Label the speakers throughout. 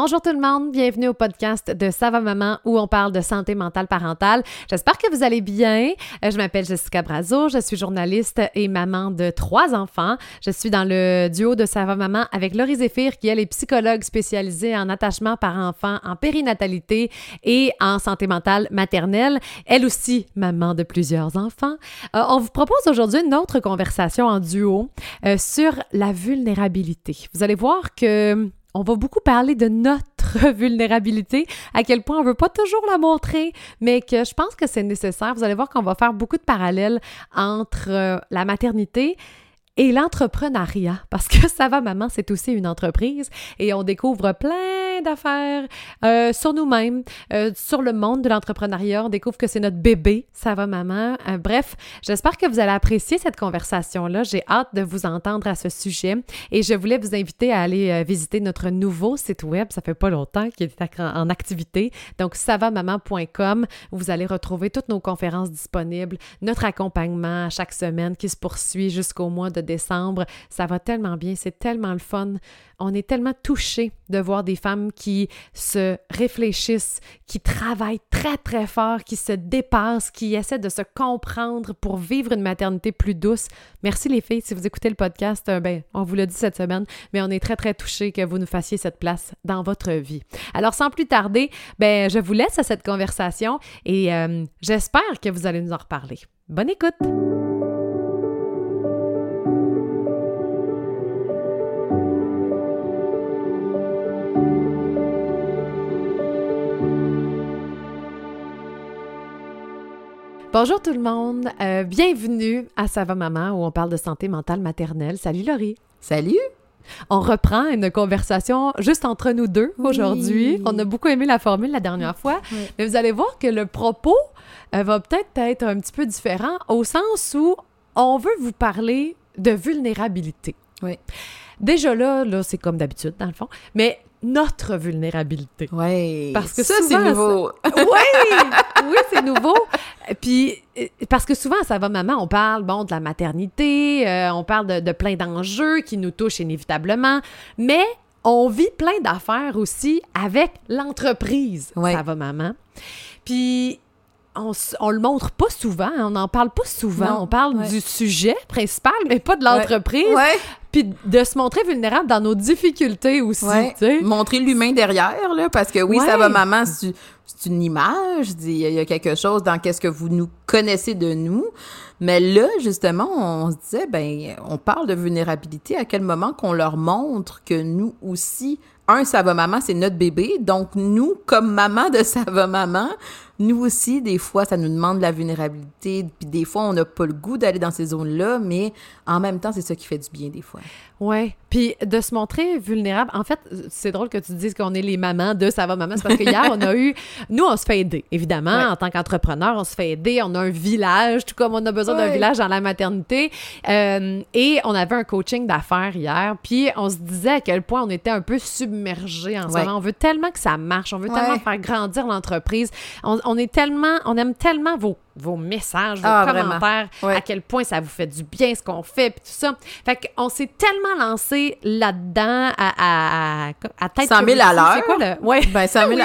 Speaker 1: Bonjour tout le monde, bienvenue au podcast de Ça maman où on parle de santé mentale parentale. J'espère que vous allez bien. Euh, je m'appelle Jessica Brazo, je suis journaliste et maman de trois enfants. Je suis dans le duo de Ça maman avec Laurie Zéphir qui est psychologue spécialisée en attachement par enfant, en périnatalité et en santé mentale maternelle. Elle aussi maman de plusieurs enfants. Euh, on vous propose aujourd'hui une autre conversation en duo euh, sur la vulnérabilité. Vous allez voir que on va beaucoup parler de notre vulnérabilité, à quel point on veut pas toujours la montrer, mais que je pense que c'est nécessaire. Vous allez voir qu'on va faire beaucoup de parallèles entre euh, la maternité et l'entrepreneuriat, parce que ça va maman, c'est aussi une entreprise et on découvre plein d'affaires euh, sur nous-mêmes, euh, sur le monde de l'entrepreneuriat. On découvre que c'est notre bébé, ça va maman. Euh, bref, j'espère que vous allez apprécier cette conversation-là. J'ai hâte de vous entendre à ce sujet et je voulais vous inviter à aller visiter notre nouveau site web. Ça fait pas longtemps qu'il est en activité. Donc, savamaman.com. Vous allez retrouver toutes nos conférences disponibles, notre accompagnement chaque semaine qui se poursuit jusqu'au mois de décembre. Ça va tellement bien, c'est tellement le fun. On est tellement touchés de voir des femmes qui se réfléchissent, qui travaillent très très fort, qui se dépassent, qui essaient de se comprendre pour vivre une maternité plus douce. Merci les filles, si vous écoutez le podcast, euh, ben on vous l'a dit cette semaine, mais on est très très touchés que vous nous fassiez cette place dans votre vie. Alors sans plus tarder, ben je vous laisse à cette conversation et euh, j'espère que vous allez nous en reparler. Bonne écoute. Bonjour tout le monde, euh, bienvenue à Ça va maman où on parle de santé mentale maternelle. Salut Laurie.
Speaker 2: Salut.
Speaker 1: On reprend une conversation juste entre nous deux aujourd'hui. On a beaucoup aimé la formule la dernière fois, mais vous allez voir que le propos euh, va peut-être être un petit peu différent au sens où on veut vous parler de vulnérabilité.
Speaker 2: Oui.
Speaker 1: Déjà là, là c'est comme d'habitude dans le fond, mais notre vulnérabilité.
Speaker 2: Oui.
Speaker 1: Parce que
Speaker 2: ça, c'est nouveau.
Speaker 1: oui, oui, c'est nouveau. Puis, euh, parce que souvent, ça va, maman, on parle, bon, de la maternité, euh, on parle de, de plein d'enjeux qui nous touchent inévitablement, mais on vit plein d'affaires aussi avec l'entreprise.
Speaker 2: Ouais.
Speaker 1: Ça va, maman. Puis, on, le montre pas souvent, hein, on n'en parle pas souvent.
Speaker 2: Non,
Speaker 1: on parle
Speaker 2: ouais.
Speaker 1: du sujet principal, mais pas de l'entreprise.
Speaker 2: Ouais.
Speaker 1: Puis de se montrer vulnérable dans nos difficultés aussi.
Speaker 2: Montrer l'humain derrière, là, parce que oui, ça va, maman, c'est une image, il y, y a quelque chose dans qu'est-ce que vous nous connaissez de nous. Mais là, justement, on se disait, ben, on parle de vulnérabilité à quel moment qu'on leur montre que nous aussi, un, ça va maman, c'est notre bébé. Donc, nous, comme maman de ça va maman, nous aussi, des fois, ça nous demande de la vulnérabilité. Puis des fois, on n'a pas le goût d'aller dans ces zones-là, mais en même temps, c'est ça qui fait du bien des fois.
Speaker 1: Ouais. Puis de se montrer vulnérable. En fait, c'est drôle que tu dises qu'on est les mamans de ça va maman. C'est parce que hier, on a eu. Nous, on se fait aider, évidemment.
Speaker 2: Ouais.
Speaker 1: En tant qu'entrepreneur, on se fait aider. On a un village, tout comme on a besoin d'un village dans la maternité. Euh, et on avait un coaching d'affaires hier. Puis on se disait à quel point on était un peu submergé en ce moment. On veut tellement que ça marche. On veut tellement faire grandir l'entreprise. On, on est tellement. On aime tellement vos, vos messages, vos
Speaker 2: Ah,
Speaker 1: commentaires,
Speaker 2: Ouais.
Speaker 1: à quel point ça vous fait du bien ce qu'on fait, puis tout ça. Fait qu'on s'est tellement lancé là-dedans à, à, à, à tête
Speaker 2: 100 000 à l'heure.
Speaker 1: C'est quoi le... Ouais.
Speaker 2: Ben, ça
Speaker 1: Oui.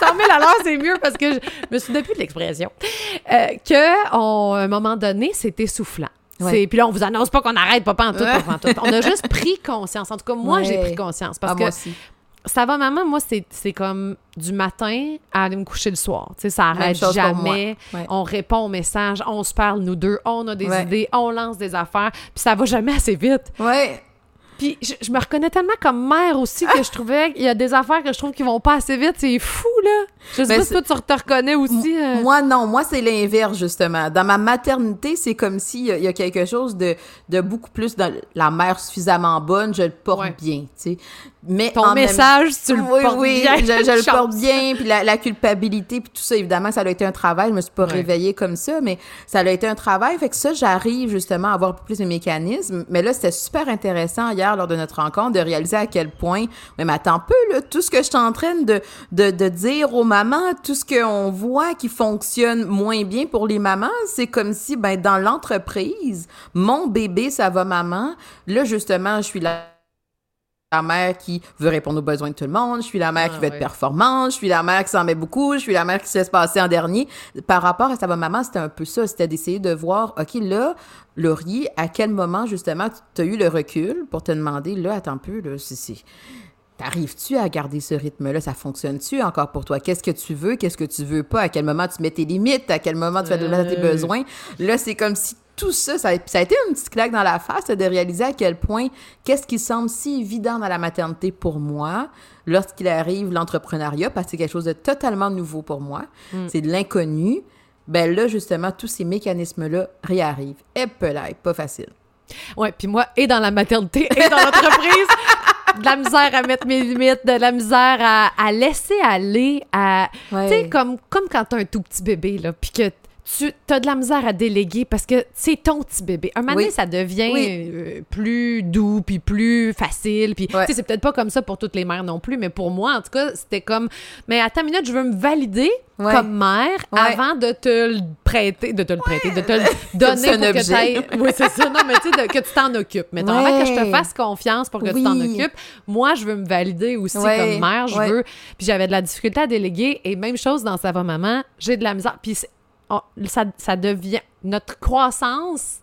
Speaker 1: 100 000 à l'heure, c'est mieux parce que je me souviens plus de l'expression. Euh, que, on, à un moment donné, c'est essoufflant. Puis là, on vous annonce pas qu'on arrête, pas en tout,
Speaker 2: Ouais.
Speaker 1: pas tout. On a juste pris conscience. En tout cas, moi,
Speaker 2: Ouais.
Speaker 1: j'ai pris conscience. Parce
Speaker 2: Ah,
Speaker 1: que
Speaker 2: moi aussi.
Speaker 1: ça va, maman, moi, c'est comme du matin à aller me coucher le soir. Tu sais, ça arrête jamais.
Speaker 2: Ouais.
Speaker 1: On répond aux messages, on se parle, nous deux, on a des idées, on lance des affaires, puis ça va jamais assez vite.
Speaker 2: Ouais.
Speaker 1: Puis je, je me reconnais tellement comme mère aussi que je trouvais qu'il y a des affaires que je trouve qui vont pas assez vite. C'est fou, là. Je sais
Speaker 2: Mais
Speaker 1: pas si toi, tu te reconnais aussi. euh.
Speaker 2: Moi, non. Moi, c'est l'inverse, justement. Dans ma maternité, c'est comme s'il y, a- il y a quelque chose de, de beaucoup plus dans la mère suffisamment bonne, je le porte
Speaker 1: Ouais.
Speaker 2: bien, tu sais. Mais
Speaker 1: Ton
Speaker 2: même-
Speaker 1: message, tu le
Speaker 2: oui,
Speaker 1: portes
Speaker 2: oui,
Speaker 1: bien.
Speaker 2: je, je le porte bien, puis la, la culpabilité, puis tout ça, évidemment, ça a été un travail. Je me suis pas
Speaker 1: Ouais.
Speaker 2: réveillée comme ça, mais ça a été un travail. Fait que ça, j'arrive justement à avoir plus de mécanismes. Mais là, c'était super intéressant hier, lors de notre rencontre, de réaliser à quel point, mais, mais attends peu, là, tout ce que je suis en train de, de, de dire aux mamans, tout ce qu'on voit qui fonctionne moins bien pour les mamans, c'est comme si, ben, dans l'entreprise, mon bébé, ça va maman. Là, justement, je suis là la mère qui veut répondre aux besoins de tout le monde, je suis la mère qui
Speaker 1: Ah,
Speaker 2: veut être performante, je suis la mère qui s'en met beaucoup, je suis la mère qui se laisse passer en dernier. Par rapport à sa maman, c'était un peu ça, c'était d'essayer de voir, OK, là, Laurie, à quel moment, justement, tu as eu le recul pour te demander, là, attends un peu, là, c'est... c'est- T'arrives-tu à garder ce rythme-là? Ça fonctionne-tu encore pour toi? Qu'est-ce que tu veux? Qu'est-ce que tu veux pas? À quel moment tu mets tes limites? À quel moment tu de la tes
Speaker 1: Ouais.
Speaker 2: besoins? Là, c'est comme si tout ça, ça, ça a été une petite claque dans la face de réaliser à quel point qu'est-ce qui semble si évident dans la maternité pour moi lorsqu'il arrive l'entrepreneuriat, parce que c'est quelque chose de totalement nouveau pour moi. C'est de l'inconnu. Ben là, justement, tous ces mécanismes-là réarrivent. Et là, pas facile.
Speaker 1: Ouais, puis moi, et dans la maternité, et dans l'entreprise, de la misère à mettre mes limites, de la misère à, à laisser aller, à...
Speaker 2: Ouais.
Speaker 1: Tu sais, comme, comme quand t'as un tout petit bébé, là, puis que tu as de la misère à déléguer parce que c'est ton petit bébé. Un moment donné,
Speaker 2: Oui.
Speaker 1: ça devient
Speaker 2: Oui.
Speaker 1: euh, plus doux, puis plus facile, puis
Speaker 2: Ouais.
Speaker 1: tu c'est peut-être pas comme ça pour toutes les mères non plus, mais pour moi, en tout cas, c'était comme, mais à ta minute, je veux me valider
Speaker 2: Ouais.
Speaker 1: comme mère
Speaker 2: Ouais.
Speaker 1: avant de te le prêter, de te le prêter, de te le donner pour que
Speaker 2: objet.
Speaker 1: t'ailles- Oui, c'est ça. Non, mais tu sais, que tu t'en occupes. Mettons, avant que je te fasse confiance pour que tu t'en occupes, moi, je veux me valider aussi comme mère. Je veux. Puis j'avais de la difficulté à déléguer. Et même chose dans Ça va maman, j'ai de la misère. Puis on- ça, ça devient. Notre croissance.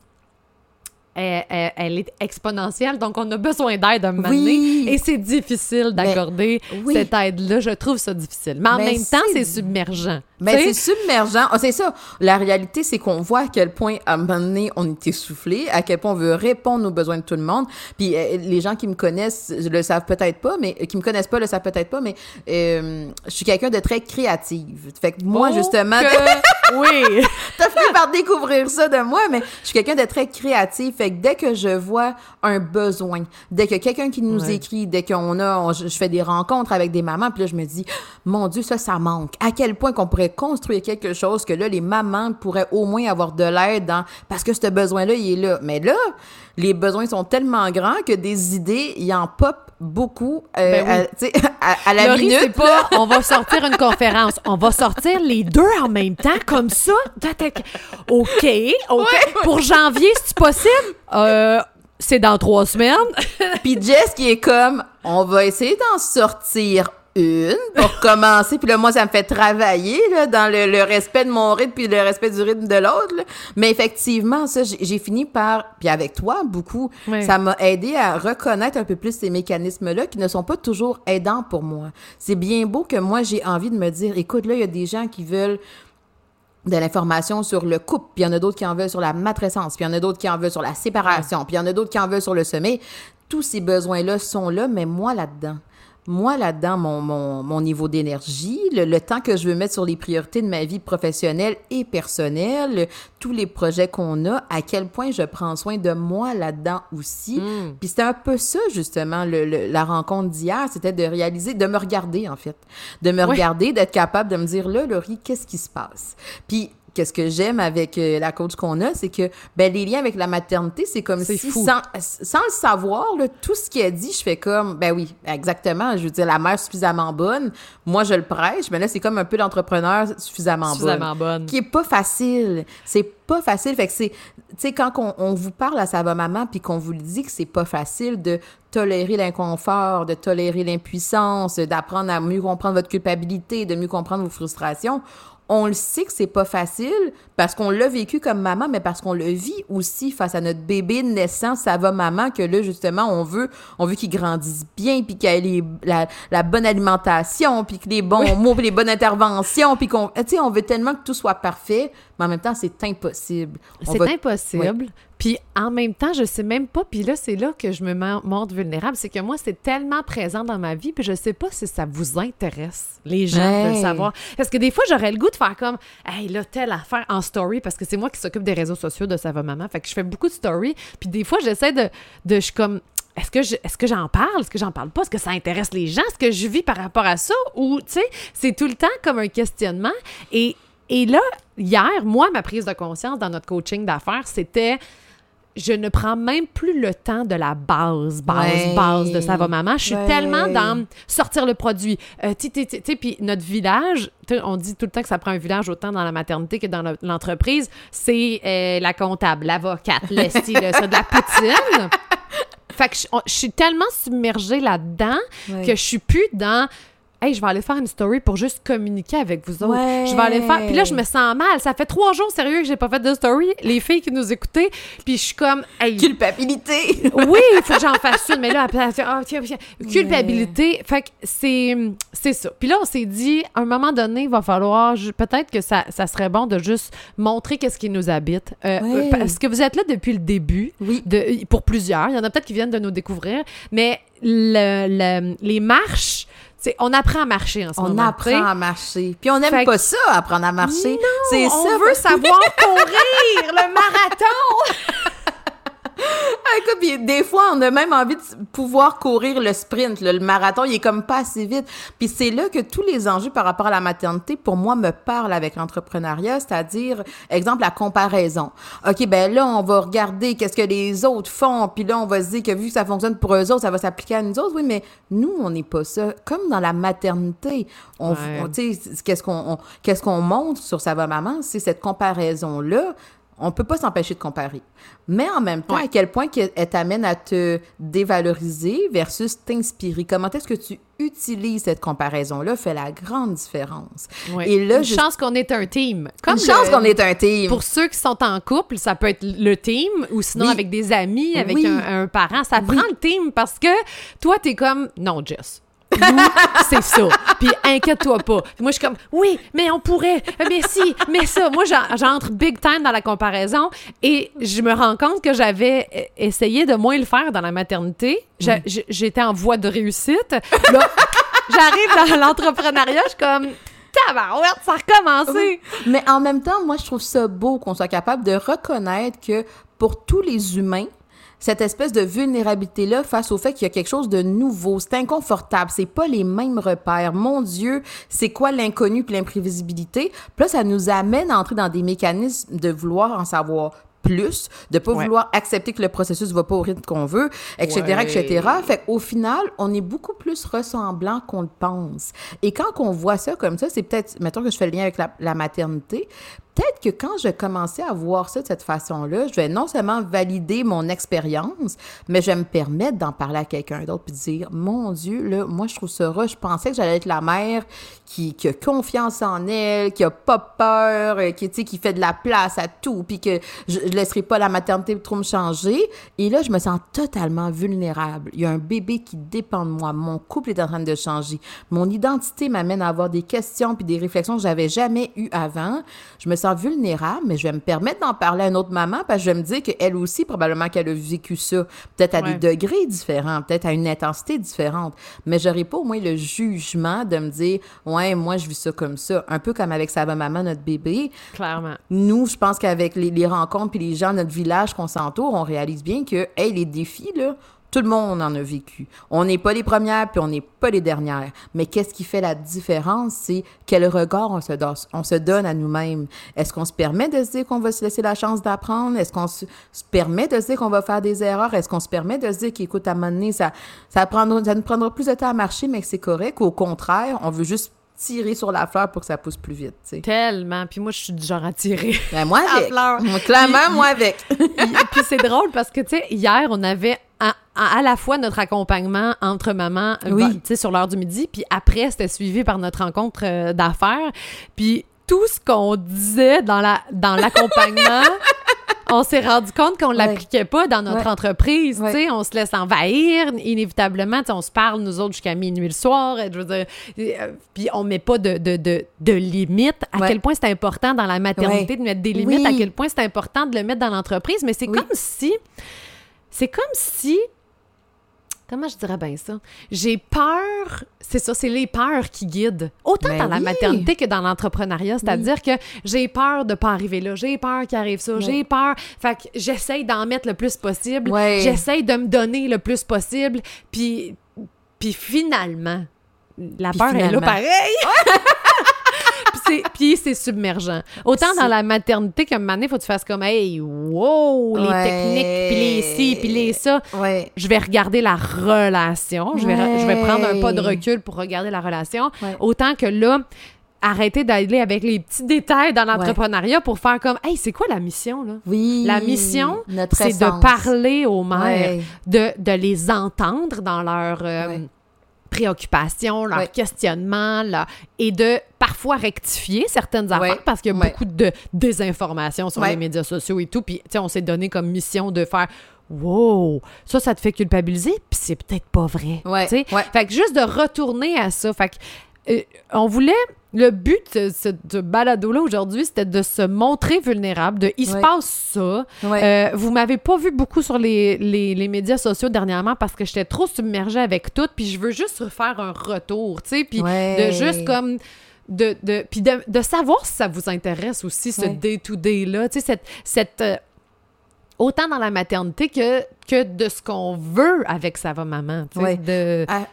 Speaker 1: Elle, elle- elle est exponentielle, donc on a besoin d'aide à un moment
Speaker 2: Oui.
Speaker 1: donné. Et c'est difficile d'accorder
Speaker 2: oui.
Speaker 1: cette aide-là. Je trouve ça difficile. Mais en
Speaker 2: Mais
Speaker 1: même temps,
Speaker 2: c'est-
Speaker 1: c'est submergent.
Speaker 2: Ben,
Speaker 1: sais?
Speaker 2: c'est submergent. Ah, c'est ça. La réalité, c'est qu'on voit à quel point, à un moment donné, on est essoufflé, à quel point on veut répondre aux besoins de tout le monde. Puis euh, les gens qui me connaissent le savent peut-être pas, mais qui me connaissent pas le savent peut-être pas, mais euh, je suis quelqu'un de très créative. Fait que moi,
Speaker 1: Oh,
Speaker 2: justement,
Speaker 1: que- oui.
Speaker 2: T'as fini par découvrir ça de moi, mais je suis quelqu'un de très créatif. Fait que dès que je vois un besoin, dès que quelqu'un qui nous
Speaker 1: Ouais.
Speaker 2: écrit, dès qu'on a, on- je fais des rencontres avec des mamans, puis là, je me dis, mon Dieu, ça, ça manque. À quel point qu'on pourrait construire quelque chose que là, les mamans pourraient au moins avoir de l'aide dans, parce que ce besoin-là, il est là. Mais là, les besoins sont tellement grands que des idées, il en pop beaucoup, euh,
Speaker 1: Ben oui.
Speaker 2: à, la
Speaker 1: Laurie,
Speaker 2: minute.
Speaker 1: pas on va sortir une conférence. On va sortir les deux en même temps, comme ça. OK, OK. Pour janvier, c'est possible? Euh, c'est dans trois semaines.
Speaker 2: Puis Jess qui est comme, on va essayer d'en sortir une pour commencer. Puis là, moi, ça me fait travailler là, dans le, le respect de mon rythme puis le respect du rythme de l'autre. Mais effectivement, ça, j'ai fini par, puis avec toi, beaucoup, ça m'a aidé à reconnaître un peu plus ces mécanismes-là qui ne sont pas toujours aidants pour moi. C'est bien beau que moi, j'ai envie de me dire, écoute, là, il y a des gens qui veulent de l'information sur le couple, puis il y en a d'autres qui en veulent sur la matrescence, puis il y en a d'autres qui en veulent sur la séparation, puis il y en a d'autres qui en veulent sur le sommeil. Tous ces besoins-là sont là, mais moi là-dedans, moi là-dedans, mon, mon, mon niveau d'énergie, le, le temps que je veux mettre sur les priorités de ma vie professionnelle et personnelle, le- tous les projets qu'on a, à quel point je prends soin de moi là-dedans aussi. Puis c'était un peu ça, justement, le, le- la rencontre d'hier, c'était de réaliser, de me regarder, en fait. De me regarder, d'être capable de me dire, là, Laurie, qu'est-ce qui se passe? Puis, qu'est-ce que j'aime avec euh, la coach qu'on a, c'est que, ben, les liens avec la maternité, c'est comme si,
Speaker 1: fou.
Speaker 2: sans, sans le savoir, là, tout ce qu'elle dit, je fais comme, ben oui, exactement, je veux dire, la mère suffisamment bonne, moi, je le prêche, mais là, c'est comme un peu l'entrepreneur suffisamment,
Speaker 1: Suffisamment bonne.
Speaker 2: qui est pas facile. C'est pas facile. Fait que c'est, tu sais, quand on, on vous parle à sa maman puis qu'on vous le dit que c'est pas facile de tolérer l'inconfort, de tolérer l'impuissance, d'apprendre à mieux comprendre votre culpabilité, de mieux comprendre vos frustrations, on le sait que c'est pas facile parce qu'on l'a vécu comme maman, mais parce qu'on le vit aussi face à notre bébé naissant, ça va maman, que là, justement, on veut, on veut qu'il grandisse bien, puis qu'il ait les- la, la bonne alimentation, puis que les bons mots, puis les bonnes interventions, puis qu'on, tu sais, on veut tellement que tout soit parfait, mais en même temps, c'est impossible.
Speaker 1: C'est
Speaker 2: va-
Speaker 1: impossible. Puis en même temps, je sais même pas. Puis là, c'est là que je me mon- montre vulnérable. C'est que moi, c'est tellement présent dans ma vie. Puis je sais pas si ça vous intéresse, les gens, de le savoir. Parce que des fois, j'aurais le goût de faire comme, hey, là, telle affaire en story. Parce que c'est moi qui s'occupe des réseaux sociaux de Ça va maman. Fait que je fais beaucoup de stories. Puis des fois, j'essaie de. de je suis comme. Est-ce que, je- est-ce que j'en parle? Est-ce que j'en parle pas? Est-ce que ça intéresse les gens? Est-ce que je vis par rapport à ça? Ou, tu sais, c'est tout le temps comme un questionnement. Et, et là, hier, moi, ma prise de conscience dans notre coaching d'affaires, c'était je ne prends même plus le temps de la base, base,
Speaker 2: Ouais.
Speaker 1: base de Ça va maman. Je suis
Speaker 2: Ouais.
Speaker 1: tellement dans sortir le produit. Euh, tu sais, puis notre village, on dit tout le temps que ça prend un village autant dans la maternité que dans le- l'entreprise. C'est euh, la comptable, l'avocate, le style, ça, de la poutine. Fait que je, on- je suis tellement submergée là-dedans
Speaker 2: Ouais.
Speaker 1: que je suis plus dans. Hey, je vais aller faire une story pour juste communiquer avec vous autres.
Speaker 2: Ouais.
Speaker 1: Je vais aller faire. Puis là, je me sens mal. Ça fait trois jours, sérieux, que j'ai pas fait de story. Les filles qui nous écoutaient. Puis je suis comme. Hey,
Speaker 2: Culpabilité.
Speaker 1: oui, il faut que j'en fasse une, mais là, après, Ah, tiens, tiens. culpabilité. Fait que c'est, c'est ça. Puis là, on s'est dit, à un moment donné, il va falloir, peut-être que ça, ça serait bon de juste montrer qu'est-ce qui nous habite. Euh,
Speaker 2: Ouais.
Speaker 1: Parce que vous êtes là depuis le début,
Speaker 2: Oui.
Speaker 1: de, pour plusieurs. Il y en a peut-être qui viennent de nous découvrir, mais le, le- les marches, c'est, on apprend à marcher en ce
Speaker 2: On
Speaker 1: moment.
Speaker 2: apprend à marcher. Puis on n'aime pas ça, apprendre à marcher. C'est
Speaker 1: On
Speaker 2: ça.
Speaker 1: veut savoir courir le marathon.
Speaker 2: Écoute, puis des fois, on a même envie de pouvoir courir le sprint. là. Le marathon, il est comme pas assez vite. Puis c'est là que tous les enjeux par rapport à la maternité, pour moi, me parlent avec l'entrepreneuriat, c'est-à-dire, exemple, la comparaison. OK, ben là, on va regarder qu'est-ce que les autres font, puis là, on va se dire que vu que ça fonctionne pour eux autres, ça va s'appliquer à nous autres. Oui, mais nous, on n'est pas ça. Comme dans la maternité, on,
Speaker 1: Ouais.
Speaker 2: on- tu sais, qu'est-ce qu'on on- qu'est-ce qu'on montre sur va maman, c'est cette comparaison-là. On peut pas s'empêcher de comparer. Mais en même temps,
Speaker 1: Ouais.
Speaker 2: à quel point que- elle t'amène à te dévaloriser versus t'inspirer? Comment est-ce que tu utilises cette comparaison-là fait la grande différence.
Speaker 1: Ouais.
Speaker 2: Et là,
Speaker 1: Une
Speaker 2: je-
Speaker 1: chance qu'on est un team. Comme
Speaker 2: Une chance qu'on est un team.
Speaker 1: Pour ceux qui sont en couple, ça peut être le team ou sinon
Speaker 2: Oui.
Speaker 1: avec des amis, avec
Speaker 2: Oui.
Speaker 1: un, un parent. Ça
Speaker 2: Oui.
Speaker 1: prend le team parce que toi, t'es comme non, Jess. C'est ça. Puis inquiète-toi pas. Puis moi, je suis comme oui, mais on pourrait. Mais si, mais ça. Moi, j'en- j'entre big time dans la comparaison et je me rends compte que j'avais euh, essayé de moins le faire dans la maternité.
Speaker 2: Mm.
Speaker 1: J'étais en voie de réussite. Là, j'arrive dans l'entrepreneuriat, je suis comme tabarouette, ça a recommencé.
Speaker 2: Mais en même temps, moi, je trouve ça beau qu'on soit capable de reconnaître que pour tous les humains, cette espèce de vulnérabilité-là face au fait qu'il y a quelque chose de nouveau, c'est inconfortable, c'est pas les mêmes repères. Mon Dieu, c'est quoi l'inconnu puis l'imprévisibilité? Puis là, ça nous amène à entrer dans des mécanismes de vouloir en savoir plus, de pas
Speaker 1: Ouais.
Speaker 2: vouloir accepter que le processus va pas au rythme qu'on veut, etc.,
Speaker 1: Ouais.
Speaker 2: etc. Fait qu'au final, on est beaucoup plus ressemblant qu'on le pense. Et quand on voit ça comme ça, c'est peut-être, mettons que je fais le lien avec la, la maternité, peut-être que quand je commençais à voir ça de cette façon-là, je vais non seulement valider mon expérience, mais je vais me permettre d'en parler à quelqu'un d'autre puis dire, mon Dieu, là, moi, je trouve ça rush. Je pensais que j'allais être la mère qui, qui a confiance en elle, qui a pas peur, euh, qui, qui fait de la place à tout, puis que je, je laisserai pas la maternité trop me changer. Et là, je me sens totalement vulnérable. Il y a un bébé qui dépend de moi. Mon couple est en train de changer. Mon identité m'amène à avoir des questions puis des réflexions que j'avais jamais eues avant. Je me sens vulnérable, mais je vais me permettre d'en parler à une autre maman parce que je vais me dire qu'elle aussi, probablement qu'elle a vécu ça. Peut-être à
Speaker 1: Ouais.
Speaker 2: des degrés différents, peut-être à une intensité différente. Mais j'aurais pas au moins le jugement de me dire, ouais, moi, je vis ça comme ça. Un peu comme avec sa maman, notre bébé.
Speaker 1: Clairement.
Speaker 2: Nous, je pense qu'avec les, les rencontres puis les gens de notre village qu'on s'entoure, on réalise bien que, hey, les défis, là, tout le monde en a vécu. On n'est pas les premières puis on n'est pas les dernières. Mais qu'est-ce qui fait la différence, c'est quel regard on se, donne, on se donne à nous-mêmes. Est-ce qu'on se permet de se dire qu'on va se laisser la chance d'apprendre? Est-ce qu'on se, permet de se dire qu'on va faire des erreurs? Est-ce qu'on se permet de se dire qu'écoute, à un moment donné, ça, ça, prendra, ça nous prendra plus de temps à marcher, mais que c'est correct? Ou au contraire, on veut juste tirer sur la fleur pour que ça pousse plus vite.
Speaker 1: Tellement. Puis moi, je suis du genre à tirer.
Speaker 2: Ben, moi avec.
Speaker 1: fleur.
Speaker 2: Moi, Clairement, moi avec.
Speaker 1: Puis c'est drôle parce que, tu sais, hier, on avait à, à- à la fois notre accompagnement entre mamans, euh,
Speaker 2: Oui.
Speaker 1: tu sais, sur l'heure du midi, puis après, c'était suivi par notre rencontre euh, d'affaires. Puis tout ce qu'on disait dans la dans l'accompagnement... On s'est rendu compte qu'on l'appliquait pas dans notre
Speaker 2: Ouais.
Speaker 1: entreprise,
Speaker 2: Ouais.
Speaker 1: on se laisse envahir inévitablement, on se parle nous autres jusqu'à minuit le soir, et je veux dire, euh, puis on met pas de de de, de limites. À quel point c'est important dans la maternité de mettre des limites, à quel point c'est important de le mettre dans l'entreprise, mais c'est
Speaker 2: Oui.
Speaker 1: comme si c'est comme si comment je dirais bien ça? J'ai peur c'est ça c'est les peurs qui guident. Autant
Speaker 2: Ben
Speaker 1: dans la maternité que dans l'entrepreneuriat c'est-à-dire que j'ai peur de pas arriver là. J'ai peur qu'il arrive ça. J'ai peur. Fait que j'essaye d'en mettre le plus possible. J'essaye de me donner le plus possible. Puis puis finalement la
Speaker 2: Puis
Speaker 1: peur est là pareil Puis c'est- submergent. Autant dans la maternité qu'à un moment donné, faut que tu fasses comme, hey, wow, les
Speaker 2: Ouais.
Speaker 1: techniques, puis les ci, puis les ça.
Speaker 2: Ouais.
Speaker 1: Je vais regarder la relation. Je vais,
Speaker 2: Ouais.
Speaker 1: je vais prendre un pas de recul pour regarder la relation. Autant que là, arrêter d'aller avec les petits détails dans l'entrepreneuriat pour faire comme hey c'est quoi la mission là?
Speaker 2: Oui
Speaker 1: la mission c'est de parler aux mères de, de les entendre dans leur euh, préoccupations, leurs questionnements, et de parfois rectifier certaines affaires parce qu'il y a beaucoup de désinformation sur les médias sociaux et tout. Puis, tu sais, on s'est donné comme mission de faire Wow, ça, ça te fait culpabiliser, puis c'est peut-être pas vrai.
Speaker 2: Ouais,
Speaker 1: Fait que juste de retourner à ça. Fait que, on voulait le but de ce balado-là aujourd'hui, c'était de se montrer vulnérable, de il se passe ça. Euh, vous m'avez pas vu beaucoup sur les, les, médias sociaux dernièrement parce que j'étais trop submergée avec tout, puis je veux juste refaire un retour, tu sais, puis de juste comme de, de puis de, de, savoir si ça vous intéresse aussi ce day-to-day-là, tu sais, cette, cette euh, autant dans la maternité que, que de ce qu'on veut avec Ça va maman. Tu sais, de...
Speaker 2: Ah,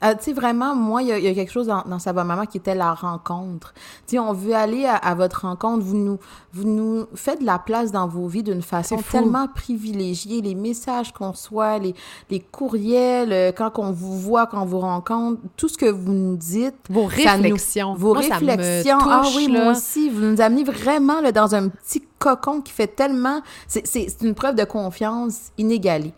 Speaker 2: ah, tu sais, vraiment, moi, il y, a quelque chose dans, dans Ça va maman qui était la rencontre. Tu sais, on veut aller à, votre rencontre. Vous nous, vous nous faites de la place dans vos vies d'une façon tellement privilégiée. Les messages qu'on soit, les, les courriels, euh, quand on vous voit, quand on vous rencontre, tout ce que vous nous dites.
Speaker 1: Vos réflexions.
Speaker 2: vos réflexions. ah oui, moi aussi. Vous nous amenez vraiment là, dans un petit cocon qui fait tellement... C'est une preuve de confiance inégalée.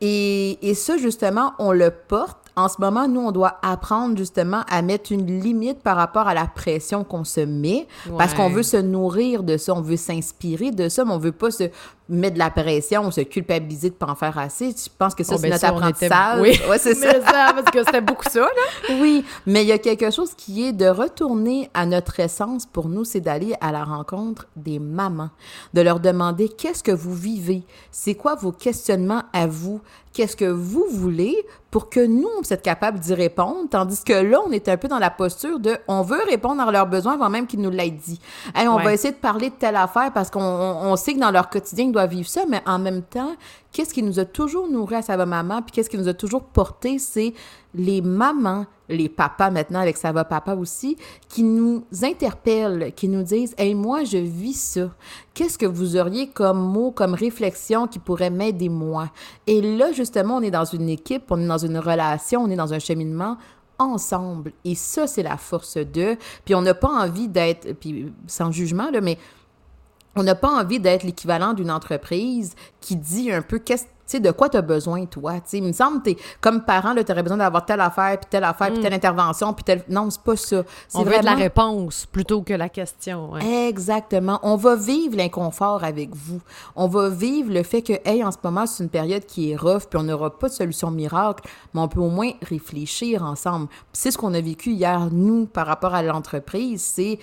Speaker 2: Et, et ça, justement, on le porte en ce moment, nous, on doit apprendre justement à mettre une limite par rapport à la pression qu'on se met parce qu'on veut se nourrir de ça, on veut s'inspirer de ça, mais on veut pas se mettre de la pression, se culpabiliser de pas en faire assez. Je pense que ça, oh, c'est ben notre apprentissage.
Speaker 1: Oui, ouais, c'est ça. Parce que c'était beaucoup ça, là.
Speaker 2: Oui, mais il y a quelque chose qui est de retourner à notre essence pour nous, c'est d'aller à la rencontre des mamans, de leur demander qu'est-ce que vous vivez, c'est quoi vos questionnements à vous, qu'est-ce que vous voulez pour que nous, on être capable d'y répondre, tandis que là, on est un peu dans la posture de on veut répondre à leurs besoins avant même qu'ils nous l'aient dit. Hey, on va essayer de parler de telle affaire parce qu'on sait que dans leur quotidien, doivent vivre ça, mais en même temps, qu'est-ce qui nous a toujours nourri à Sava Maman, puis qu'est-ce qui nous a toujours porté, c'est les mamans, les papas maintenant avec Sava Papa aussi, qui nous interpellent, qui nous disent Hey, moi, je vis ça. Qu'est-ce que vous auriez comme mot, comme réflexion qui pourrait m'aider moi? Et là, justement, on est dans une équipe, on est dans une relation, on est dans un cheminement ensemble. Et ça, c'est la force de. Puis on n'a pas envie d'être, puis sans jugement, là, mais on n'a pas envie d'être l'équivalent d'une entreprise qui dit un peu qu'est-ce sais, de quoi tu as besoin, toi? Tu sais, il me semble que comme parent, tu aurais besoin d'avoir telle affaire, puis telle affaire, puis telle mm. intervention, puis telle... Non, c'est pas ça.
Speaker 1: On veut la réponse plutôt que la question.
Speaker 2: Exactement. On va vivre l'inconfort avec vous. On va vivre le fait que, hey, en ce moment, c'est une période qui est rough, puis on n'aura pas de solution miracle, mais on peut au moins réfléchir ensemble. c'est ce qu'on a vécu hier, nous, par rapport à l'entreprise. C'est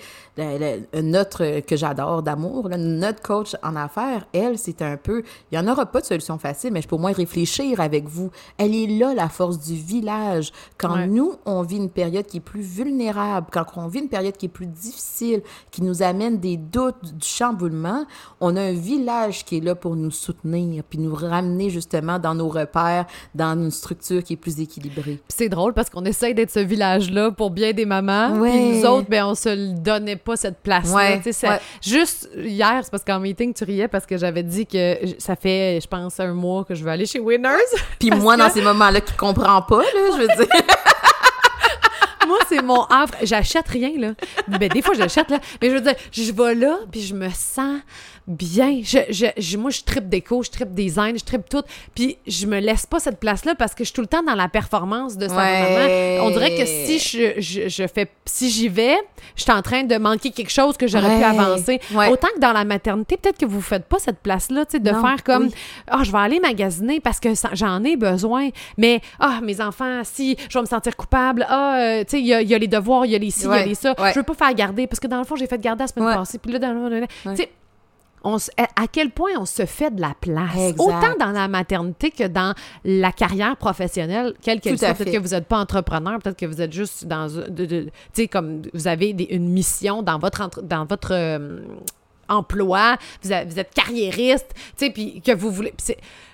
Speaker 2: notre, que j'adore d'amour, notre coach en affaires, elle, c'est un peu, il n'y en aura pas de solution facile, mais je peux au moins réfléchir avec vous. Elle est là, la force du village. Quand nous, on vit une période qui est plus vulnérable, quand on vit une période qui est plus difficile, qui nous amène des doutes, du chamboulement, on a un village qui est là pour nous soutenir, puis nous ramener justement dans nos repères, dans une structure qui est plus équilibrée.
Speaker 1: c'est drôle parce qu'on essaye d'être ce village-là pour bien des mamans, puis nous autres, ben, on se donnait pas cette place-là. Juste hier, c'est parce qu'en meeting, tu riais parce que j'avais dit que ça fait, je pense, un mois que je veux aller chez Winners.
Speaker 2: Puis moi, dans ces moments-là, qui comprend pas, là, je veux dire.
Speaker 1: moi, c'est mon havre. J'achète rien, là. Ben, des fois, j'achète, là. Mais je veux dire, je vais là, puis je me sens bien. Je, je, moi, je tripe déco, je tripe design, je tripe tout. Puis je me laisse pas cette place-là parce que je suis tout le temps dans la performance de sa maman. On dirait que si je, je, fais, si j'y vais, je suis en train de manquer quelque chose que j'aurais pu avancer. Autant que dans la maternité, peut-être que vous faites pas cette place-là, tu sais, de faire comme, ah, oh, je vais aller magasiner parce que j'en ai besoin. Mais, ah, mes enfants, si, je vais me sentir coupable. Ah, euh, tu sais, il y, y a, les devoirs, il y a les ci, il y a les ça. Je veux pas faire garder parce que dans le fond, j'ai fait garder la semaine passée. Puis là, dans, tu sais, à quel point on se fait de la place. Autant dans la maternité que dans la carrière professionnelle, quelle qu'elle soit. Peut-être que vous n'êtes pas entrepreneur, peut-être que vous êtes juste dans. Tu sais, comme vous avez une mission dans votre, dans votre euh, emploi, vous, êtes carriériste, tu sais, puis que vous voulez.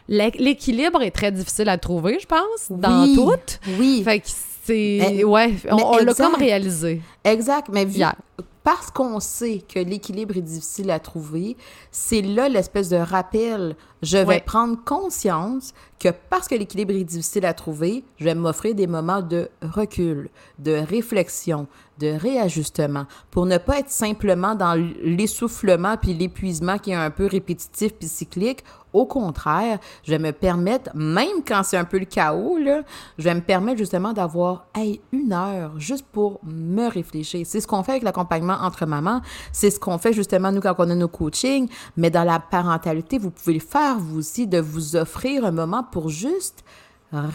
Speaker 1: L'équilibre est très difficile à trouver, je pense, dans tout.
Speaker 2: Oui.
Speaker 1: Fait que c'est. Ouais, on, l'a comme réalisé.
Speaker 2: Exact. Mais parce qu'on sait que l'équilibre est difficile à trouver, c'est là l'espèce de rappel. Je vais
Speaker 1: Ouais.
Speaker 2: prendre conscience que parce que l'équilibre est difficile à trouver, je vais m'offrir des moments de recul, de réflexion, de réajustement pour ne pas être simplement dans l'essoufflement puis l'épuisement qui est un peu répétitif puis cyclique. Au contraire, je vais me permettre, même quand c'est un peu le chaos, là, je vais me permettre justement d'avoir hey, une heure juste pour me réfléchir. C'est ce qu'on fait avec l'accompagnement entre mamans. C'est ce qu'on fait justement, nous, quand on a nos coachings. Mais dans la parentalité, vous pouvez le faire, vous aussi, de vous offrir un moment pour juste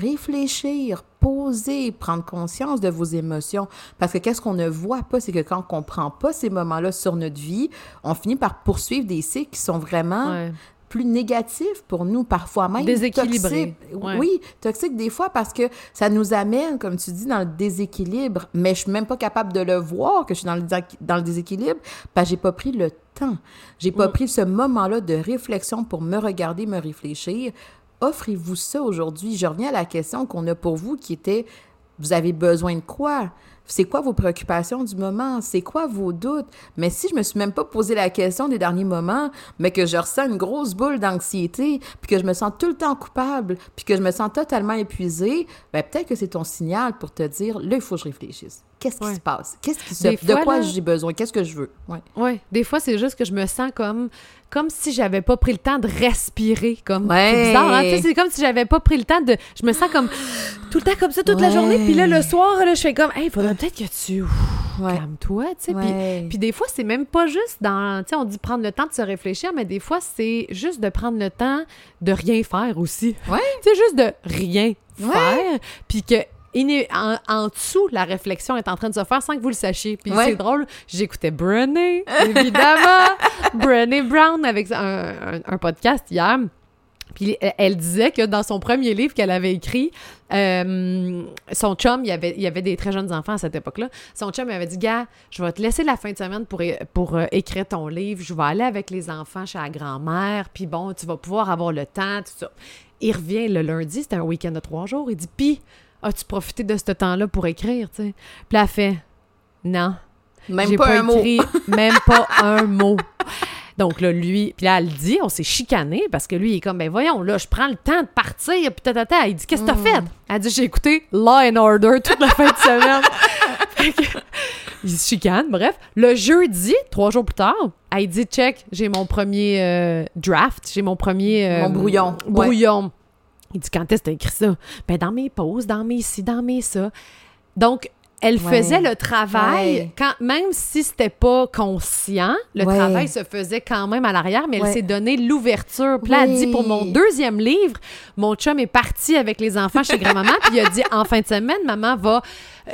Speaker 2: réfléchir, poser, prendre conscience de vos émotions. Parce que qu'est-ce qu'on ne voit pas, c'est que quand on prend pas ces moments-là sur notre vie, on finit par poursuivre des cycles qui sont vraiment
Speaker 1: Ouais.
Speaker 2: plus négatifs pour nous, parfois même
Speaker 1: Déséquilibrés.
Speaker 2: toxiques.
Speaker 1: Ouais.
Speaker 2: Oui, toxiques des fois parce que ça nous amène, comme tu dis, dans le déséquilibre. Mais je suis même pas capable de le voir que je suis dans le, dé- dans le déséquilibre parce que j'ai pas pris le temps. J'ai pas
Speaker 1: Mm.
Speaker 2: pris ce moment-là de réflexion pour me regarder, me réfléchir. Offrez-vous ça aujourd'hui? Je reviens à la question qu'on a pour vous qui était, vous avez besoin de quoi? C'est quoi vos préoccupations du moment? C'est quoi vos doutes? Mais si je me suis même pas posé la question des derniers moments, mais que je ressens une grosse boule d'anxiété, puis que je me sens tout le temps coupable, puis que je me sens totalement épuisée, ben peut-être que c'est ton signal pour te dire, là, il faut que je réfléchisse. Qu'est-ce qui
Speaker 1: Ouais.
Speaker 2: se passe? Qu'est-ce qui se...
Speaker 1: Des
Speaker 2: de
Speaker 1: fois,
Speaker 2: quoi
Speaker 1: là-
Speaker 2: j'ai besoin? Qu'est-ce que je veux? Ouais.
Speaker 1: Ouais, des fois c'est juste que je me sens comme comme si j'avais pas pris le temps de respirer comme
Speaker 2: Ouais.
Speaker 1: c'est bizarre hein? C'est comme si j'avais pas pris le temps de je me sens comme tout le temps comme ça toute la journée puis là le soir là je fais comme hey faudrait peut-être que tu
Speaker 2: Ouais.
Speaker 1: calme-toi tu sais puis des fois c'est même pas juste dans tu sais on dit prendre le temps de se réfléchir mais des fois c'est juste de prendre le temps de rien faire aussi
Speaker 2: Ouais.
Speaker 1: tu sais juste de rien faire puis que iné- en, en dessous, la réflexion est en train de se faire sans que vous le sachiez. Puis
Speaker 2: Ouais.
Speaker 1: c'est drôle, j'écoutais Brené, évidemment, Brené Brown avec un, un- un podcast hier. Puis elle- elle disait que dans son premier livre qu'elle avait écrit, euh, son chum, il y, avait, il y avait des très jeunes enfants à cette époque-là, son chum il avait dit, gars, je vais te laisser la fin de semaine pour, é- pour euh, écrire ton livre, je vais aller avec les enfants chez la grand-mère, puis bon, tu vas pouvoir avoir le temps, tout ça. Il revient le lundi, c'était un week-end de trois jours, il dit, puis, as-tu profité de ce temps-là pour écrire, tu sais? Puis elle fait, non.
Speaker 2: Même
Speaker 1: J'ai
Speaker 2: pas, un mot.
Speaker 1: écrit même pas un mot. Donc là, lui, puis là, elle le dit, on s'est chicané parce que lui, il est comme, ben voyons, là, je prends le temps de partir, puis tata, Il dit, qu'est-ce que t'as
Speaker 2: Mm.
Speaker 1: fait? Elle dit, j'ai écouté Law and Order toute la fin de semaine. Fait que, il se chicane, bref. Le jeudi, trois jours plus tard, elle dit, check, j'ai mon premier euh, draft, j'ai mon premier... euh,
Speaker 2: Mon brouillon, ouais.
Speaker 1: Il dit, quand est-ce que t'as écrit ça? Ben, dans mes pauses, dans mes ci, dans mes ça. Donc, elle
Speaker 2: Ouais.
Speaker 1: faisait le travail,
Speaker 2: Ouais.
Speaker 1: quand, même si c'était pas conscient, le
Speaker 2: Ouais.
Speaker 1: travail se faisait quand même à l'arrière, mais elle s'est donné l'ouverture. Puis là, elle dit,
Speaker 2: Oui.
Speaker 1: pour mon deuxième livre, mon chum est parti avec les enfants chez grand-maman, puis il a dit, en fin de semaine, maman va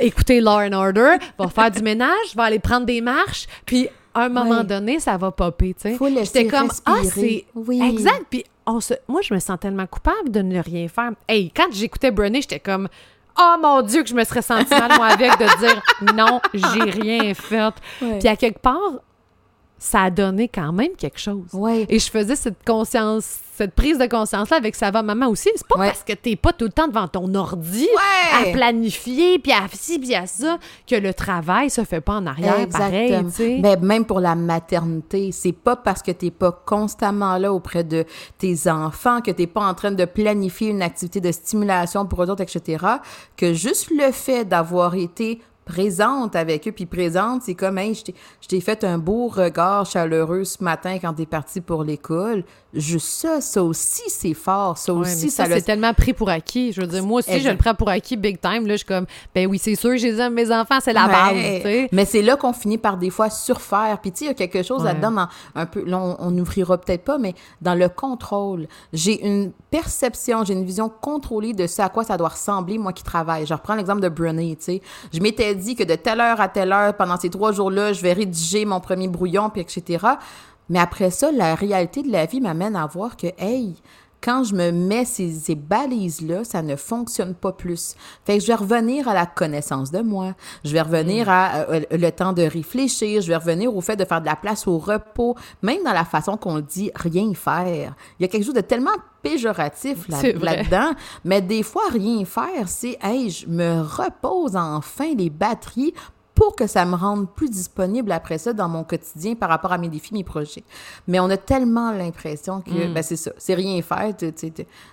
Speaker 1: écouter Law and Order, va faire du ménage, va aller prendre des marches, puis à un moment donné, ça va popper, tu sais. J'étais comme, ah, c'est...
Speaker 2: Oui.
Speaker 1: Exact, puis on se... moi, je me sens tellement coupable de ne rien faire. Hey, quand j'écoutais Brené, j'étais comme... Oh mon Dieu, que je me serais sentie mal, moi, avec, de dire non, j'ai rien fait.
Speaker 2: Ouais.
Speaker 1: Puis à quelque part, ça a donné quand même quelque chose.
Speaker 2: Ouais.
Speaker 1: Et je faisais cette conscience, cette prise de conscience-là avec ça va maman aussi. C'est pas
Speaker 2: Ouais.
Speaker 1: parce que t'es pas tout le temps devant ton ordi
Speaker 2: Ouais.
Speaker 1: à planifier, puis à ci, puis à ça, que le travail se fait pas en arrière, pareil,
Speaker 2: Exactement.
Speaker 1: tu sais.
Speaker 2: Ben, même pour la maternité, c'est pas parce que t'es pas constamment là auprès de tes enfants, que t'es pas en train de planifier une activité de stimulation pour eux autres, etc., que juste le fait d'avoir été présente avec eux, puis présente, c'est comme, hey, je t'ai- fait un beau regard chaleureux ce matin quand t'es parti pour l'école. Juste ça, ça aussi, c'est fort. Ça
Speaker 1: Ouais,
Speaker 2: aussi, ça,
Speaker 1: ça, c'est tellement pris pour acquis. Je veux dire, moi aussi, je le prends pour acquis big time. Là, je suis comme, ben oui, c'est sûr, je les aime, mes enfants, c'est la base,
Speaker 2: Ouais.
Speaker 1: sais.
Speaker 2: Mais c'est là qu'on finit par des fois surfaire. Puis tu sais, il y a quelque chose
Speaker 1: Ouais.
Speaker 2: là-dedans, dans un peu, là, on- on n'ouvrira peut-être pas, mais dans le contrôle. J'ai une perception, j'ai une vision contrôlée de ce à quoi ça doit ressembler, moi qui travaille. Je reprends l'exemple de Brené, tu sais. Je m'étais dit que de telle heure à telle heure, pendant ces trois jours-là, je vais rédiger mon premier brouillon, puis etc. Mais après ça, la réalité de la vie m'amène à voir que, hey, quand je me mets ces, ces balises-là, ça ne fonctionne pas plus. Fait que je vais revenir à la connaissance de moi. Je vais revenir à euh, le temps de réfléchir. Je vais revenir au fait de faire de la place au repos. Même dans la façon qu'on dit rien faire. Il y a quelque chose de tellement péjoratif là- là-dedans. Mais des fois, rien faire, c'est, hey, je me repose enfin les batteries pour que ça me rende plus disponible après ça dans mon quotidien par rapport à mes défis, mes projets. Mais on a tellement l'impression que,
Speaker 1: Mm.
Speaker 2: ben c'est ça, c'est rien faire. tu-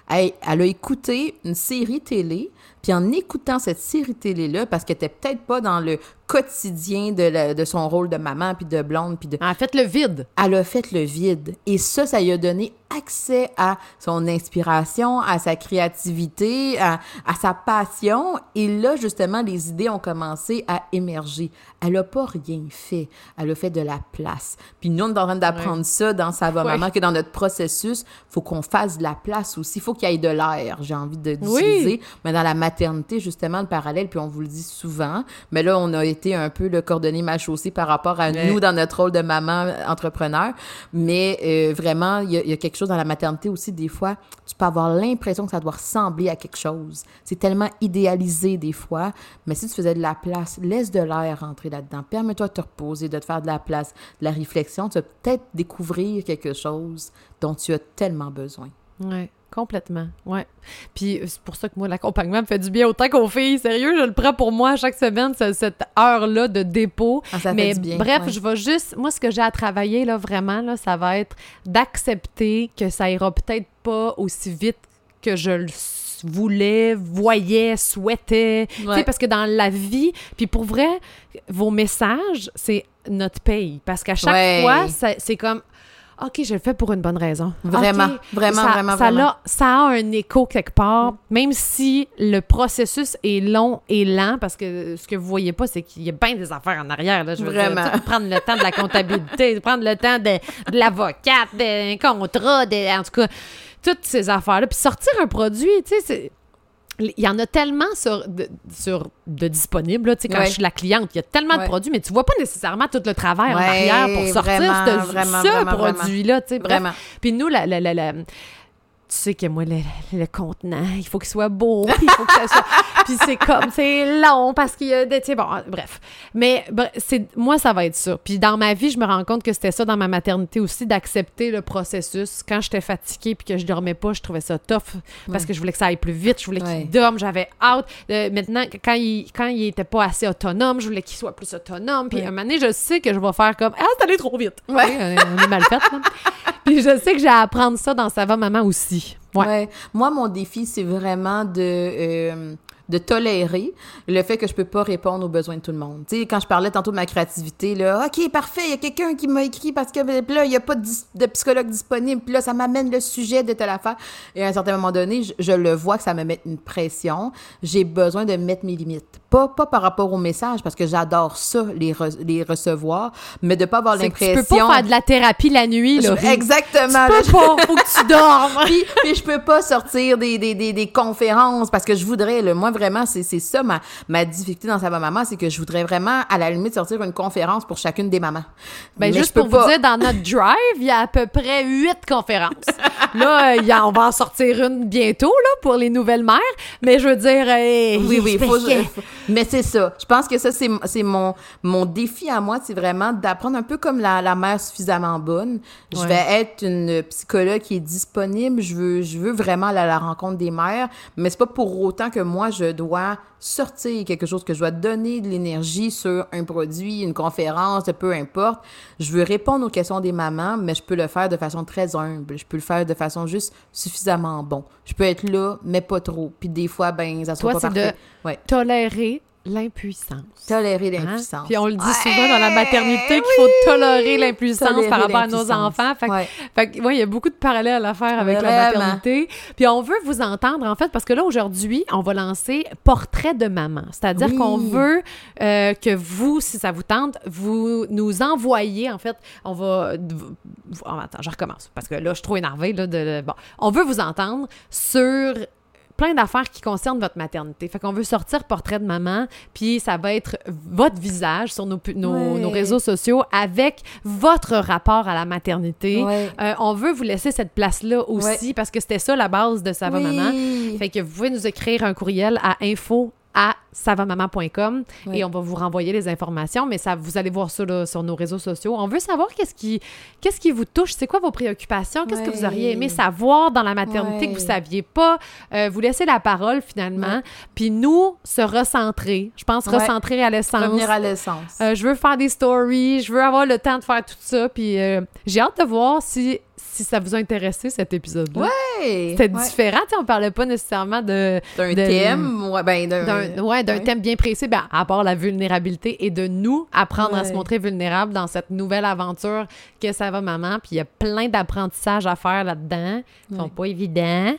Speaker 2: Hey, elle a écouté une série télé, puis en écoutant cette série télé-là, parce qu'elle était peut-être pas dans le quotidien de, la- de son rôle de maman, puis de blonde, puis de...
Speaker 1: En fait, le vide.
Speaker 2: Elle a fait le vide. Et ça, ça lui a donné accès à son inspiration, à sa créativité, à, à sa passion. Et là, justement, les idées ont commencé à émerger. Elle n'a pas rien fait. Elle a fait de la place. Puis nous, on est en train d'apprendre ça dans Ça va
Speaker 1: Ouais.
Speaker 2: maman, que dans notre processus, faut qu'on fasse de la place aussi. Faut qu'il y ait de l'air, j'ai envie de d'utiliser. Mais dans la maternité, justement, le parallèle, puis on vous le dit souvent, mais là, on a été un peu le cordonnier mal chaussé par rapport à
Speaker 1: Ouais.
Speaker 2: nous dans notre rôle de maman entrepreneur. Mais euh, vraiment, il y, a- il y a quelque chose dans la maternité aussi, des fois, tu peux avoir l'impression que ça doit ressembler à quelque chose. C'est tellement idéalisé des fois, mais si tu faisais de la place, laisse de l'air rentrer là-dedans. Permets-toi de te reposer, de te faire de la place, de la réflexion. Tu vas peut-être découvrir quelque chose dont tu as tellement besoin.
Speaker 1: Oui, complètement. Ouais. Puis c'est pour ça que moi, l'accompagnement me fait du bien autant qu'aux filles. Sérieux, je le prends pour moi chaque semaine, ce- cette heure-là de dépôt.
Speaker 2: Ah, ça fait
Speaker 1: Mais
Speaker 2: du bien,
Speaker 1: bref,
Speaker 2: ouais.
Speaker 1: je vais juste. Moi, ce que j'ai à travailler, là, vraiment, là, ça va être d'accepter que ça ira peut-être pas aussi vite que je le voulais, voyais, souhaitais. Tu sais,
Speaker 2: Ouais.
Speaker 1: parce que dans la vie, puis pour vrai, vos messages, c'est notre paye. Parce qu'à chaque
Speaker 2: Ouais.
Speaker 1: fois, c'est comme. OK, je le fais pour une bonne raison.
Speaker 2: Vraiment, vraiment,
Speaker 1: ça,
Speaker 2: vraiment,
Speaker 1: ça
Speaker 2: vraiment.
Speaker 1: a- ça a un écho quelque part, même si le processus est long et lent, parce que ce que vous voyez pas, c'est qu'il y a bien des affaires en arrière. Là, je veux
Speaker 2: Vraiment.
Speaker 1: Dire, prendre le temps de la comptabilité, prendre le temps de, de l'avocate, d'un contrat, de- en tout cas, toutes ces affaires-là. Puis sortir un produit, tu sais, c'est- il y en a tellement sur de, sur de disponibles. Tu sais, quand
Speaker 2: Ouais.
Speaker 1: je suis la cliente, il y a tellement de produits, mais tu vois pas nécessairement tout le travail en arrière pour sortir
Speaker 2: vraiment,
Speaker 1: ce, produit-là. tu sais.
Speaker 2: Vraiment.
Speaker 1: Puis nous, la, la, la, la- tu sais que moi, le, le contenant, il faut qu'il soit beau, puis il faut que ça soit... puis c'est comme, c'est long, parce qu'il y a des... tu sais, Bon, bref. Mais bref, c'est, moi, ça va être ça. Puis dans ma vie, je me rends compte que c'était ça dans ma maternité aussi, d'accepter le processus. Quand j'étais fatiguée puis que je dormais pas, je trouvais ça tough, parce que je voulais que ça aille plus vite, je voulais
Speaker 2: Ouais.
Speaker 1: qu'il dorme, j'avais hâte. Euh, maintenant, quand il, quand il était pas assez autonome, je voulais qu'il soit plus autonome. Puis
Speaker 2: Ouais.
Speaker 1: un moment donné, je sais que je vais faire comme, ah, c'est allé trop vite.
Speaker 2: Ouais.
Speaker 1: On est mal fait, là. Je sais que j'ai à apprendre ça dans Ça va maman aussi. Ouais.
Speaker 2: Ouais. Moi, mon défi, c'est vraiment de, euh, de tolérer le fait que je peux pas répondre aux besoins de tout le monde. Tu sais, quand je parlais tantôt de ma créativité, là, OK, parfait, il y a quelqu'un qui m'a écrit parce que puis là, il y a pas de, psychologue disponible, puis là, ça m'amène le sujet de telle affaire. Et à un certain moment donné, je, je le vois que ça me met une pression. J'ai besoin de mettre mes limites. Pas, pas par rapport au message, parce que j'adore ça, les, re- les recevoir, mais de pas avoir
Speaker 1: que tu
Speaker 2: l'impression...
Speaker 1: peux pas faire de la thérapie la nuit, là.
Speaker 2: Je- Exactement.
Speaker 1: Tu
Speaker 2: là,
Speaker 1: peux pas, faut que tu dormes.
Speaker 2: puis, puis je peux pas sortir des, des, des, des conférences parce que je voudrais, là, moi vraiment, c'est ça ma, ma difficulté dans sa maman, c'est que je voudrais vraiment, à la limite, sortir une conférence pour chacune des mamans.
Speaker 1: Ben,
Speaker 2: Mais
Speaker 1: juste pour vous dire, dans notre drive, il y a à peu près huit conférences. là, euh, y a- on va en sortir une bientôt, là, pour les nouvelles mères. Mais je veux dire, euh,
Speaker 2: Oui, oui, faut,
Speaker 1: que-
Speaker 2: faut- mais c'est ça. Je pense que ça, c'est c'est mon, mon défi à moi, c'est vraiment d'apprendre un peu comme la, la mère suffisamment bonne. Je
Speaker 1: Ouais.
Speaker 2: vais être une psychologue qui est disponible. Je veux, je veux vraiment aller à la rencontre des mères, mais c'est pas pour autant que moi, je dois sortir quelque chose, que je dois donner de l'énergie sur un produit, une conférence, peu importe. Je veux répondre aux questions des mamans, mais je peux le faire de façon très humble. Je peux le faire de façon juste suffisamment bon. Je peux être là, mais pas trop. Puis des fois, ben, ça sera
Speaker 1: Toi,
Speaker 2: pas
Speaker 1: c'est de
Speaker 2: parfait. Ouais.
Speaker 1: tolérer l'impuissance.
Speaker 2: Tolérer
Speaker 1: Hein?
Speaker 2: l'impuissance.
Speaker 1: Puis on le dit
Speaker 2: Ouais,
Speaker 1: souvent dans la maternité qu'il faut tolérer l'impuissance par rapport à nos enfants. Fait, que-
Speaker 2: Ouais.
Speaker 1: fait que, ouais, il y a beaucoup de parallèles à faire avec la maternité. Puis on veut vous entendre, en fait, parce que là, aujourd'hui, on va lancer Portrait de maman. C'est-à-dire
Speaker 2: Oui.
Speaker 1: qu'on veut euh, que vous, si ça vous tente, vous nous envoyez, en fait, on va... oh, attends, je recommence, parce que là, je suis trop énervée. Là, de- bon, on veut vous entendre sur plein d'affaires qui concernent votre maternité. Fait qu'on veut sortir portrait de maman, puis ça va être votre visage sur nos, réseaux sociaux avec votre rapport à la maternité. Euh, on veut vous laisser cette place-là aussi parce que c'était ça la base de Ça va maman. Fait que vous pouvez nous écrire un courriel à info à savamaman.com
Speaker 2: Oui.
Speaker 1: et on va vous renvoyer les informations, mais ça, vous allez voir ça là, sur nos réseaux sociaux. On veut savoir qu'est-ce qui, qu'est-ce qui vous touche, c'est quoi vos préoccupations, qu'est-ce que vous auriez aimé savoir dans la maternité que vous saviez pas? Euh, vous laissez la parole finalement, puis nous, se recentrer. Je pense recentrer à l'essence.
Speaker 2: Revenir à l'essence.
Speaker 1: Euh, je veux faire des stories, je veux avoir le temps de faire tout ça, puis euh, j'ai hâte de voir si, si ça vous a intéressé cet épisode-là.
Speaker 2: Ouais,
Speaker 1: C'était
Speaker 2: ouais.
Speaker 1: différent, on parlait pas nécessairement de
Speaker 2: D'un thème, ouais, ben d'un...
Speaker 1: ouais, d'un thème bien précis, ben, à part la vulnérabilité et de nous apprendre à se montrer vulnérable dans cette nouvelle aventure que ça va maman. Puis il y a plein d'apprentissages à faire là-dedans, qui sont pas évidents,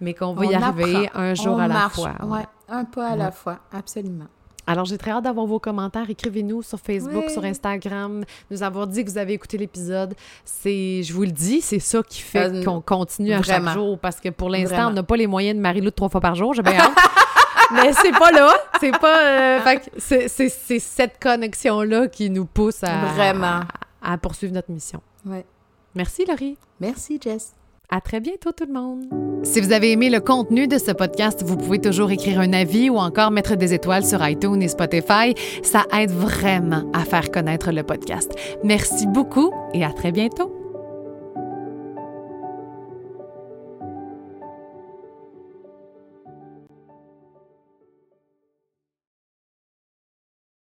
Speaker 1: mais qu'on va y arriver
Speaker 2: apprend.
Speaker 1: un jour
Speaker 2: On
Speaker 1: à la fois.
Speaker 2: Ouais, un pas à la fois, absolument.
Speaker 1: Alors, j'ai très hâte d'avoir vos commentaires. Écrivez-nous sur Facebook,
Speaker 2: Oui.
Speaker 1: sur Instagram, nous avoir dit que vous avez écouté l'épisode. C'est, je vous le dis, c'est ça qui fait
Speaker 2: Euh,
Speaker 1: qu'on continue à
Speaker 2: vraiment.
Speaker 1: chaque jour. Parce que pour l'instant, on n'a pas les moyens de Marie-Lou trois fois par jour. J'ai bien hâte. Mais c'est pas là. C'est pas. euh, c'est, c'est, c'est cette connexion-là qui nous pousse à,
Speaker 2: Vraiment.
Speaker 1: à poursuivre notre mission.
Speaker 2: Ouais.
Speaker 1: Merci, Laurie.
Speaker 2: Merci, Jess.
Speaker 1: À très bientôt tout le monde. Si vous avez aimé le contenu de ce podcast, vous pouvez toujours écrire un avis ou encore mettre des étoiles sur iTunes et Spotify. Ça aide vraiment à faire connaître le podcast. Merci beaucoup et à très bientôt.